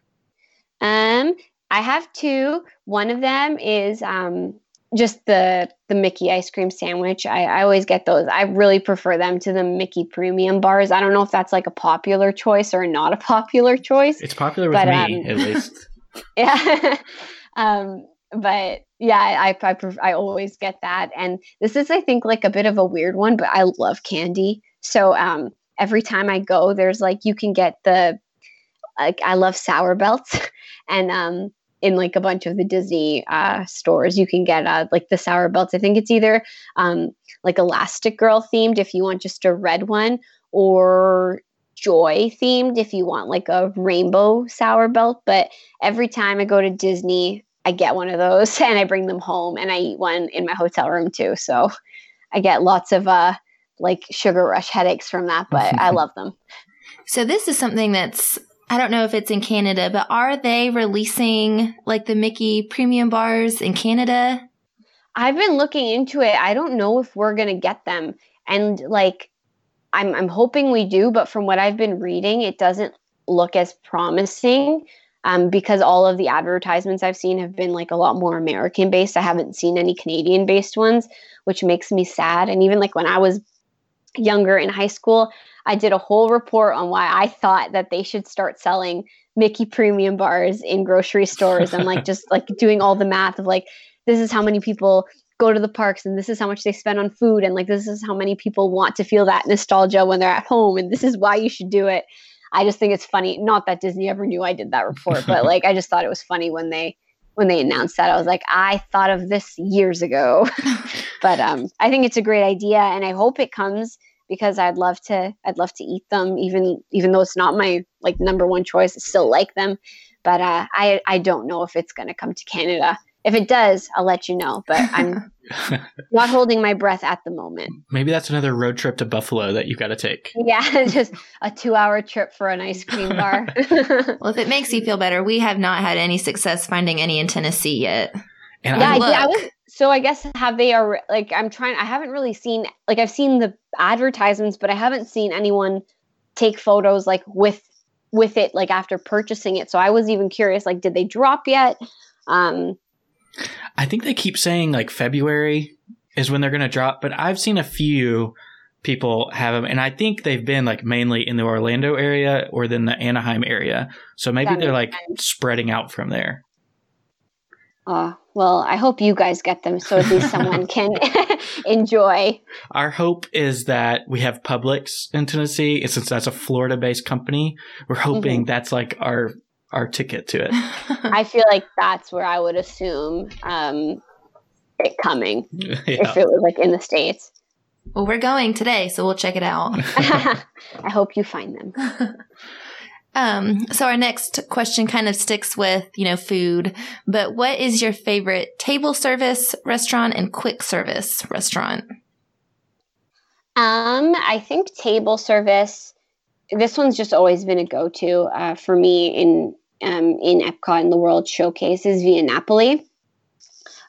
Um, I have two. One of them is um just the the Mickey ice cream sandwich. I, I always get those. I really prefer them to the Mickey premium bars. I don't know if that's like a popular choice or not a popular choice. It's popular with But, me, um, at least. Yeah. um, but yeah, I I, I always get that. And this is I think like a bit of a weird one, but I love candy. So um every time I go, there's like you can get the like I love sour belts and um in like a bunch of the Disney uh, stores, you can get uh, like the sour belts. I think it's either um, like Elastic Girl themed if you want just a red one, or Joy themed if you want like a rainbow sour belt. But every time I go to Disney, I get one of those and I bring them home and I eat one in my hotel room too. So I get lots of uh, like sugar rush headaches from that, but I love them. So this is something that's I don't know if it's in Canada, but are they releasing like the Mickey premium bars in Canada? I've been looking into it. I don't know if we're going to get them. And like I'm I'm hoping we do, but from what I've been reading, it doesn't look as promising. Um, because all of the advertisements I've seen have been like a lot more American based. I haven't seen any Canadian based ones, which makes me sad. And even like when I was younger in high school, I did a whole report on why I thought that they should start selling Mickey premium bars in grocery stores and like just like doing all the math of like this is how many people go to the parks and this is how much they spend on food and like this is how many people want to feel that nostalgia when they're at home and this is why you should do it. I just think it's funny. Not that Disney ever knew I did that report, but like I just thought it was funny when they when they announced that. I was like, I thought of this years ago. but um I think it's a great idea and I hope it comes because I'd love to I'd love to eat them even even though it's not my like number one choice I still like them but uh, I I don't know if it's going to come to Canada if it does I'll let you know but I'm not holding my breath at the moment. Maybe that's another road trip to Buffalo that you've got to take. Yeah just a 2 hour trip for an ice cream bar. Well if it makes you feel better we have not had any success finding any in Tennessee yet. And yeah, I, yeah, I was so I guess have they are like I'm trying I haven't really seen like I've seen the advertisements but I haven't seen anyone take photos like with with it like after purchasing it. So I was even curious like did they drop yet? Um I think they keep saying like February is when they're going to drop, but I've seen a few people have them and I think they've been like mainly in the Orlando area or then the Anaheim area. So maybe they're like sense. spreading out from there. Oh, well, I hope you guys get them so at least someone can enjoy. Our hope is that we have Publix in Tennessee. And since that's a Florida based company, we're hoping mm-hmm. that's like our our ticket to it. I feel like that's where I would assume um, it coming yeah. if it was like in the States. Well, we're going today, so we'll check it out. I hope you find them. Um, so our next question kind of sticks with, you know, food, but what is your favorite table service restaurant and quick service restaurant? Um, I think table service, this one's just always been a go-to, uh, for me in, um, in Epcot in the World Showcase is Via Napoli.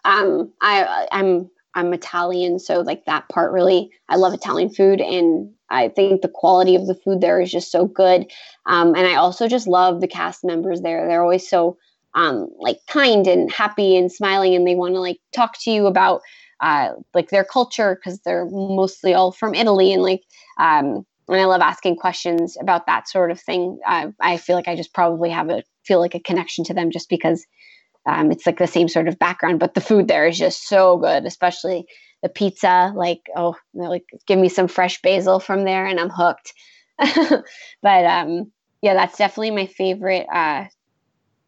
Um, I, I'm, I'm Italian, so like that part really, I love Italian food and I think the quality of the food there is just so good. Um, and I also just love the cast members there. They're always so um, like kind and happy and smiling, and they want to like talk to you about uh, like their culture because they're mostly all from Italy and like. Um, and I love asking questions about that sort of thing. Uh, I feel like I just probably have a feel like a connection to them just because um, it's like the same sort of background. But the food there is just so good, especially the pizza. Like, oh, like give me some fresh basil from there, and I'm hooked. but um, yeah, that's definitely my favorite uh,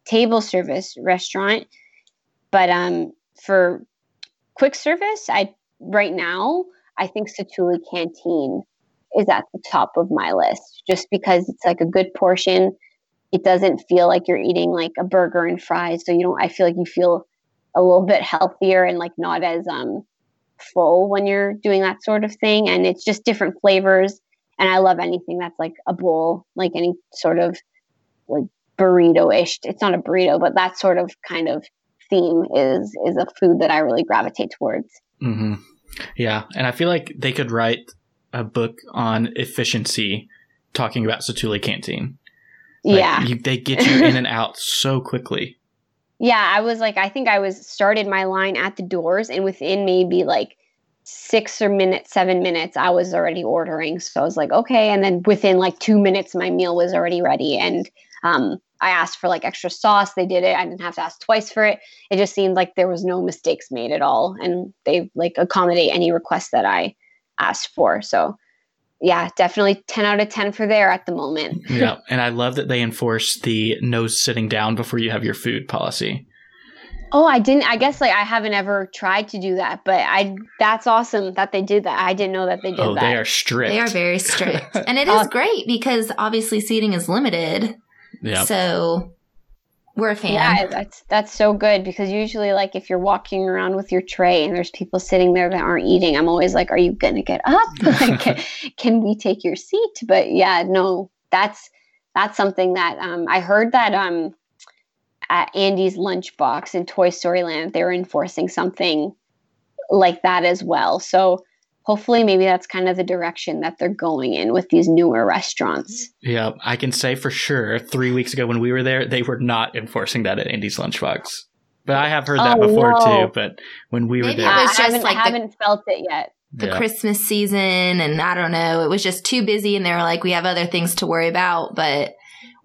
table service restaurant. But um, for quick service, I right now I think Satu'li Canteen is at the top of my list, just because it's like a good portion. It doesn't feel like you're eating like a burger and fries, so you don't. I feel like you feel a little bit healthier and like not as um full when you're doing that sort of thing. And it's just different flavors. And I love anything that's like a bowl, like any sort of like burrito ish. It's not a burrito, but that sort of kind of theme is is a food that I really gravitate towards. Mm-hmm. Yeah, and I feel like they could write a book on efficiency, talking about Satu'li Canteen. Like, yeah, you, they get you in and out so quickly. Yeah, I was like, I think I was started my line at the doors, and within maybe like six or minutes, seven minutes, I was already ordering. So I was like, okay. And then within like two minutes, my meal was already ready. And um, I asked for like extra sauce. They did it. I didn't have to ask twice for it. It just seemed like there was no mistakes made at all. And they like accommodate any request that I asked for. So yeah, definitely 10 out of 10 for there at the moment. yeah. And I love that they enforce the no sitting down before you have your food policy. Oh, I didn't. I guess like I haven't ever tried to do that, but I that's awesome that they did that. I didn't know that they did oh, that. they are strict. They are very strict, and it is great because obviously seating is limited. Yeah. So we're a fan. Yeah, that's that's so good because usually, like, if you're walking around with your tray and there's people sitting there that aren't eating, I'm always like, "Are you gonna get up? like, can, can we take your seat?" But yeah, no, that's that's something that um, I heard that um, at Andy's Lunchbox in Toy Story Land, they were enforcing something like that as well. So hopefully, maybe that's kind of the direction that they're going in with these newer restaurants. Yeah, I can say for sure. Three weeks ago when we were there, they were not enforcing that at Andy's Lunchbox. But I have heard that Oh, before no. too. But when we were there, it was I just haven't, like the- haven't felt it yet. the yeah. Christmas season, and I don't know, it was just too busy, and they were like, we have other things to worry about, but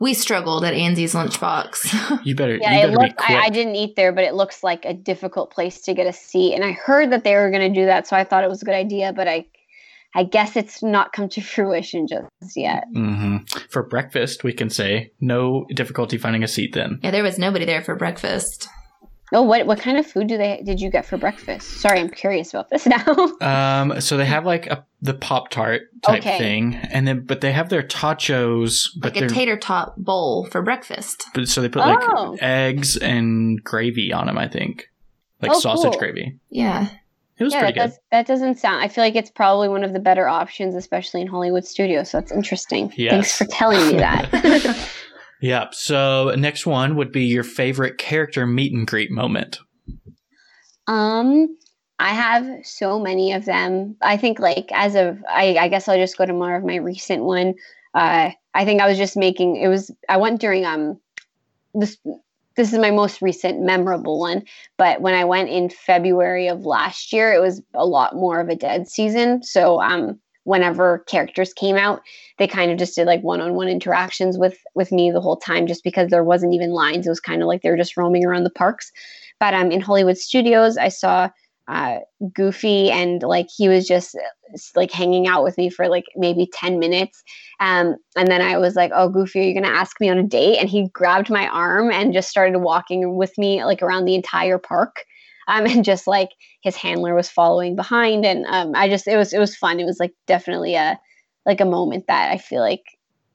we struggled at Andy's lunchbox. you better, Yeah, you it better be looked. quick. I, I didn't eat there, but it looks like a difficult place to get a seat. And I heard that they were going to do that, so I thought it was a good idea. But I, I guess it's not come to fruition just yet. hmm For breakfast, we can say no difficulty finding a seat. Then yeah, there was nobody there for breakfast. Oh, what what kind of food do they did you get for breakfast? Sorry, I'm curious about this now. Um, so they have like a the Pop Tart type Okay. thing, and then but they have their tachos, but Like a tater tot bowl for breakfast. but so they put like Oh. eggs and gravy on them. I think like Oh, sausage cool. gravy. Yeah. It was yeah, that, good. does, that doesn't sound. I feel like it's probably one of the better options, especially in Hollywood studios. So that's interesting. Yes. Thanks for telling me that. Yeah. So next one would be your favorite character meet and greet moment. Um, I have so many of them. I think like as of I, I guess I'll just go to more of my recent one. Uh, I think I was just making it was I went during um this this is my most recent memorable one, but when I went in February of last year, it was a lot more of a dead season. So um whenever characters came out, they kind of just did like one-on-one interactions with with me the whole time just because there wasn't even lines. It was kind of like they were just roaming around the parks. But um, in Hollywood Studios, I saw uh, Goofy, and like he was just like hanging out with me for like maybe ten minutes. Um, and then I was like, "Oh, Goofy, are you gonna ask me on a date?" And he grabbed my arm and just started walking with me like around the entire park. Um, and just like his handler was following behind, and um, I just it was it was fun. It was like definitely a like a moment that I feel like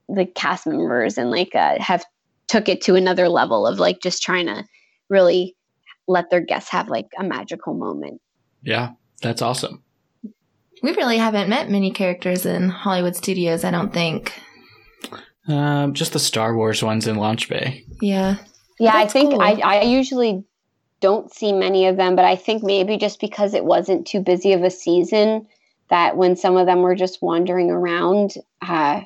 the cast members and like uh, have took it to another level of like just trying to really let their guests have like a magical moment. Yeah, that's awesome. We really haven't met many characters in Hollywood studios, I don't think. Um, just the Star Wars ones in Launch Bay. Yeah. Yeah, I think cool. I, I usually don't see many of them, but I think maybe just because it wasn't too busy of a season, that when some of them were just wandering around, uh,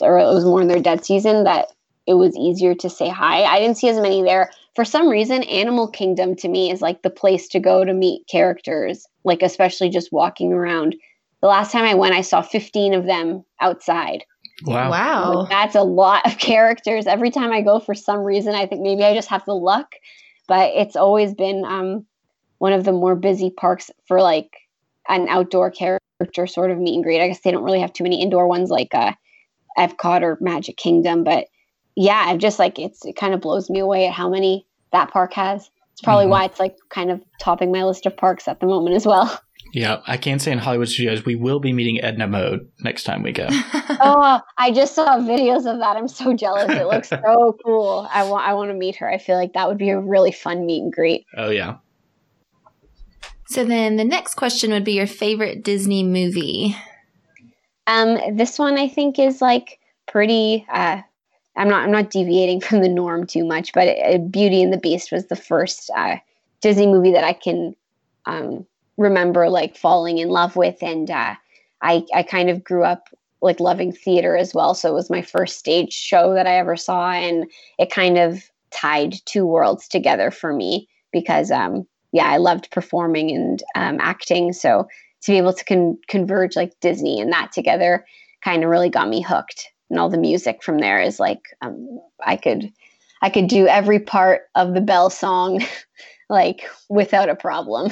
or it was more in their dead season, that it was easier to say hi. I didn't see as many there. For some reason, Animal Kingdom to me is like the place to go to meet characters, like especially just walking around. The last time I went, I saw 15 of them outside. Wow. Wow. Like, that's a lot of characters. Every time I go, for some reason, I think maybe I just have the luck, but it's always been um, one of the more busy parks for like an outdoor character sort of meet and greet. I guess they don't really have too many indoor ones like uh, Epcot or Magic Kingdom, but yeah, I'm just like it's it kind of blows me away at how many that park has. It's probably Mhm. why it's like kind of topping my list of parks at the moment as well. Yeah, I can't say in Hollywood Studios we will be meeting Edna Mode next time we go. oh, I just saw videos of that. I'm so jealous. It looks so cool. I want I want to meet her. I feel like that would be a really fun meet and greet. oh yeah. so then the next question would be your favorite Disney movie. Um, this one I think is like pretty. Uh, I'm not I'm not deviating from the norm too much, but uh, Beauty and the Beast was the first uh, Disney movie that I can um, remember like falling in love with, and uh, I I kind of grew up like loving theater as well, so it was my first stage show that I ever saw, and it kind of tied two worlds together for me because um, yeah, I loved performing and um, acting, so to be able to con- converge like Disney and that together kind of really got me hooked. And all the music from there is like um, I could I could do every part of the Belle song like without a problem.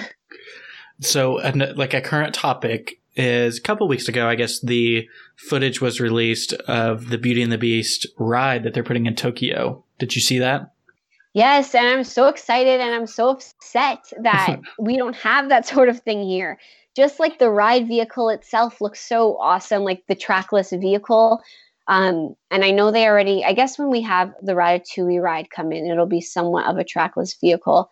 So, an- like a current topic is a couple weeks ago, I guess the footage was released of the Beauty and the Beast ride that they're putting in Tokyo. Did you see that? Yes, and I'm so excited and I'm so upset that we don't have that sort of thing here. Just like the ride vehicle itself looks so awesome, like the trackless vehicle. Um, and I know they already, I guess when we have the Ratatouille ride come in, it'll be somewhat of a trackless vehicle.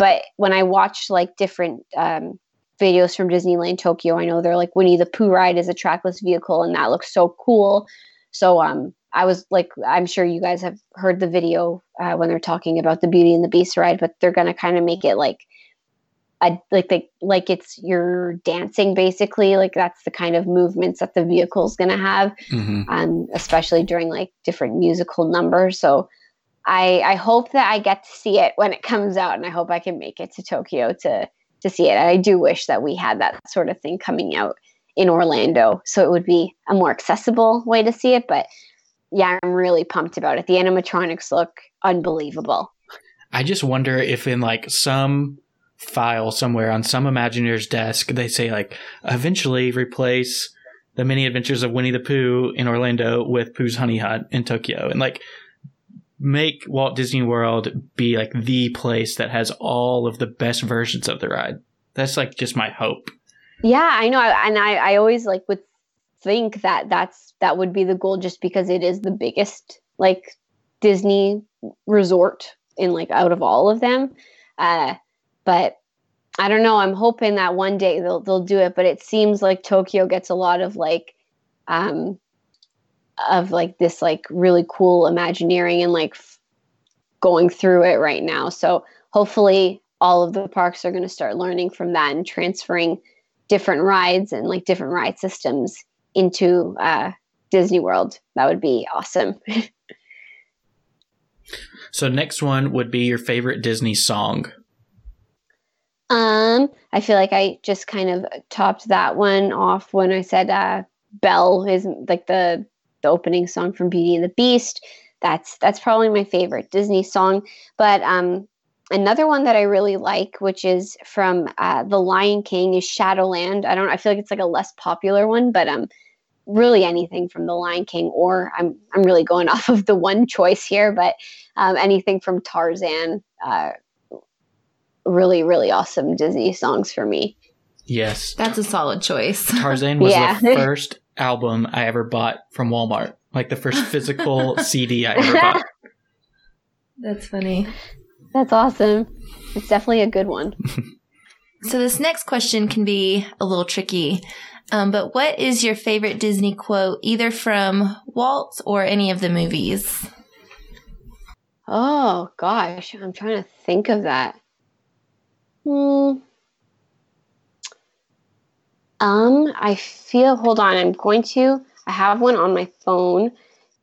But when I watch like different um, videos from Disneyland Tokyo, I know they're like Winnie the Pooh ride is a trackless vehicle and that looks so cool. So um, I was like, I'm sure you guys have heard the video uh, when they're talking about the Beauty and the Beast ride, but they're gonna kind of make it like a like like it's you're dancing basically. Like that's the kind of movements that the vehicle's gonna have, Mm-hmm. um, especially during like different musical numbers. So I I hope that I get to see it when it comes out, and I hope I can make it to Tokyo to to see it. I do wish that we had that sort of thing coming out in Orlando, so it would be a more accessible way to see it. But yeah, I'm really pumped about it. The animatronics look unbelievable. I just wonder if in like some file somewhere on some Imagineer's desk they say like eventually replace the many adventures of Winnie the Pooh in Orlando with Pooh's Hunny Hunt in Tokyo and like make Walt Disney World be like the place that has all of the best versions of the ride. That's like just my hope. Yeah, I know, and I I always like would think that that's that would be the goal, just because it is the biggest like Disney resort in like out of all of them. Uh, but I don't know. I'm hoping that one day they'll they'll do it. But it seems like Tokyo gets a lot of like, um, of like this like really cool Imagineering and like f- going through it right now. So hopefully all of the parks are going to start learning from that and transferring different rides and like different ride systems into uh, Disney World. That would be awesome. So next one would be your favorite Disney song. Um, I feel like I just kind of topped that one off when I said uh, "Belle" is like the the opening song from Beauty and the Beast. That's that's probably my favorite Disney song. But um, another one that I really like, which is from uh, The Lion King, is Shadowland. I don't. I feel like it's like a less popular one, but um, really anything from The Lion King, or I'm I'm really going off of the one choice here, but um, anything from Tarzan. Uh, really really awesome disney songs for me Yes. That's a solid choice. Tarzan was Yeah. the first album I ever bought from Walmart. Like the first physical CD I ever bought. That's funny. that's awesome it's definitely a good one So this next question can be a little tricky. Um, but what is your favorite Disney quote, either from Walt or any of the movies? oh gosh i'm trying to think of that hmm. Um i feel hold on i'm going to i have one on my phone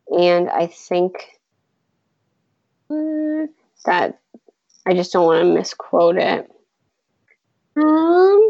and i think uh, that i just don't want to misquote it. Um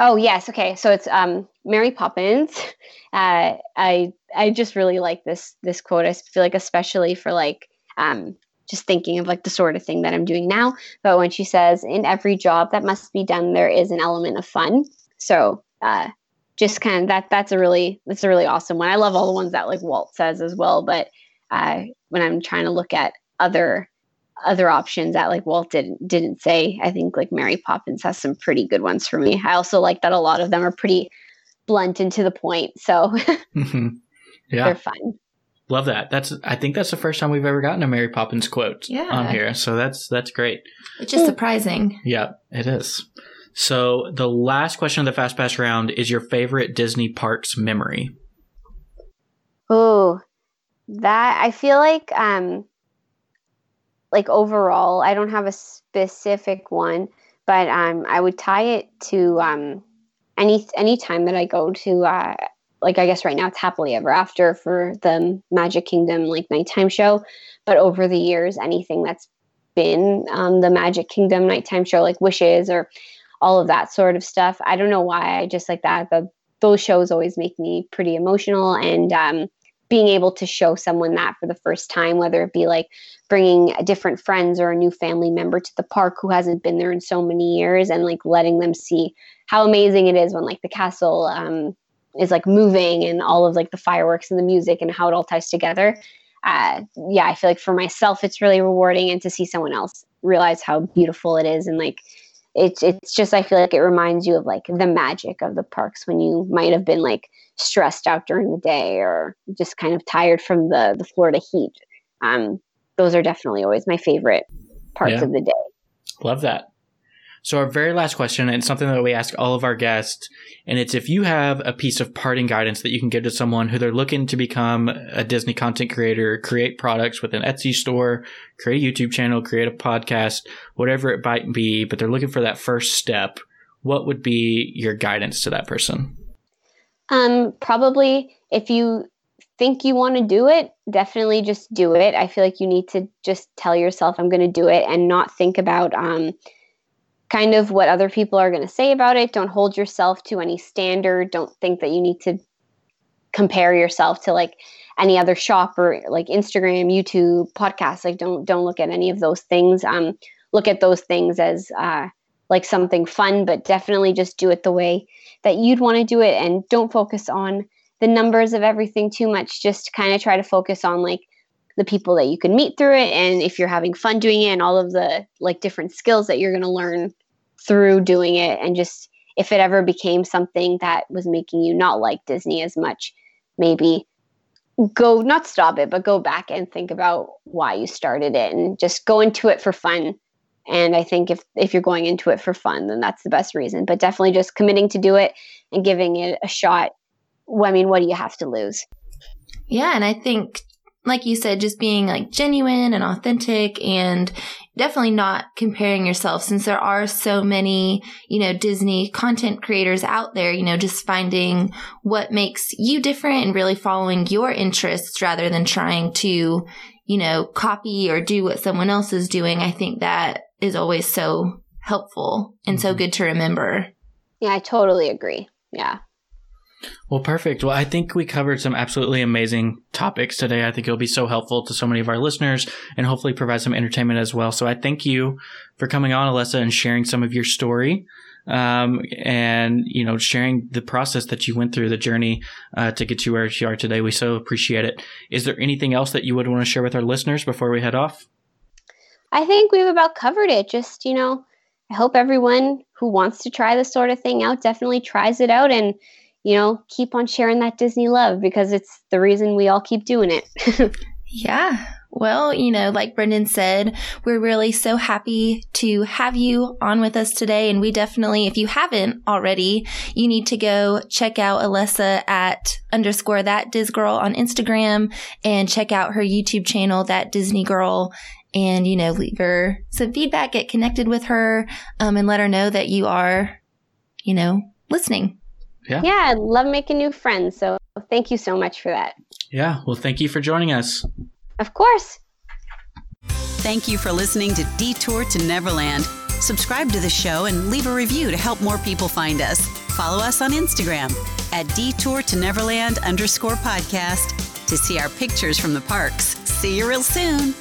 oh yes okay so it's um mary poppins. Uh i i just really like this this quote. I feel like especially for like um just thinking of like the sort of thing that i'm doing now but when she says in every job that must be done there is an element of fun so uh just kind of that that's a really that's a really awesome one i love all the ones that like walt says as well but uh when i'm trying to look at other other options that like Walt didn't didn't say. I think like Mary Poppins has some pretty good ones for me. I also like that a lot of them are pretty blunt and to the point, so Mhm. they're fun. love that. That's I think that's the first time we've ever gotten a Mary Poppins quote Yeah. on here. So that's that's great. Which is surprising. Yeah, it is. So the last question of the fast pass round is your favorite Disney parks memory. Oh, that I feel like um like overall, I don't have a specific one, but um I would tie it to um any any time that I go to uh like I guess right now it's happily ever after for the Magic Kingdom like nighttime show, but over the years anything that's been um the Magic Kingdom nighttime show like Wishes or all of that sort of stuff. I don't know why I just like that. The those shows always make me pretty emotional and um being able to show someone that for the first time, whether it be like bringing different friends or a new family member to the park who hasn't been there in so many years and like letting them see how amazing it is when like the castle um, is like moving and all of like the fireworks and the music and how it all ties together. Uh, yeah, I feel like for myself, it's really rewarding and to see someone else realize how beautiful it is and like it's it's just I feel like it reminds you of like the magic of the parks when you might have been like stressed out during the day or just kind of tired from the the Florida heat. Um, those are definitely always my favorite parts Yeah. of the day. Love that. So, our very last question, and something that we ask all of our guests, and it's if you have a piece of parting guidance that you can give to someone who they're looking to become a Disney content creator, create products with an Etsy store, create a YouTube channel, create a podcast, whatever it might be, but they're looking for that first step, what would be your guidance to that person? Um, probably if you think you want to do it, definitely just do it. I feel like you need to just tell yourself, I'm going to do it and not think about um, kind of what other people are going to say about it. Don't hold yourself to any standard. Don't think that you need to compare yourself to like any other shop or like Instagram, YouTube, podcasts. Like don't don't look at any of those things. Um, look at those things as uh, like something fun, but definitely just do it the way that you'd want to do it, and don't focus on the numbers of everything too much. Just kind of try to focus on like the people that you can meet through it and if you're having fun doing it and all of the like different skills that you're going to learn through doing it and just if it ever became something that was making you not like Disney as much, maybe go not stop it, but go back and think about why you started it and just go into it for fun. And I think if if you're going into it for fun, then that's the best reason. But definitely just committing to do it and giving it a shot I mean, what do you have to lose? Yeah, and I think like you said, just being like genuine and authentic and definitely not comparing yourself since there are so many, you know, Disney content creators out there, you know, just finding what makes you different and really following your interests rather than trying to, you know, copy or do what someone else is doing. I think that is always so helpful and so mm-hmm. good to remember. Yeah, I totally agree. Yeah. Well, perfect. Well, I think we covered some absolutely amazing topics today. I think it'll be so helpful to so many of our listeners and hopefully provide some entertainment as well. So I thank you for coming on, Alessa, and sharing some of your story. Um, and you know, sharing the process that you went through, the journey uh, to get to where you are today. We so appreciate it. Is there anything else that you would want to share with our listeners before we head off? I think we've about covered it. Just you know, I hope everyone who wants to try this sort of thing out definitely tries it out and you know, keep on sharing that Disney love because it's the reason we all keep doing it. yeah. Well, you know, like Brendan said, we're really so happy to have you on with us today. And we definitely, if you haven't already, you need to go check out Alessa at underscore that Diz Girl on Instagram and check out her YouTube channel, that Disney Girl. And, you know, leave her some feedback, get connected with her, um, and let her know that you are, you know, listening. Yeah. Yeah, I love making new friends. So thank you so much for that. Yeah. Well, thank you for joining us. Of course. Thank you for listening to Detour to Neverland. Subscribe to the show and leave a review to help more people find us. Follow us on Instagram at Detour to Neverland underscore podcast to see our pictures from the parks. See you real soon.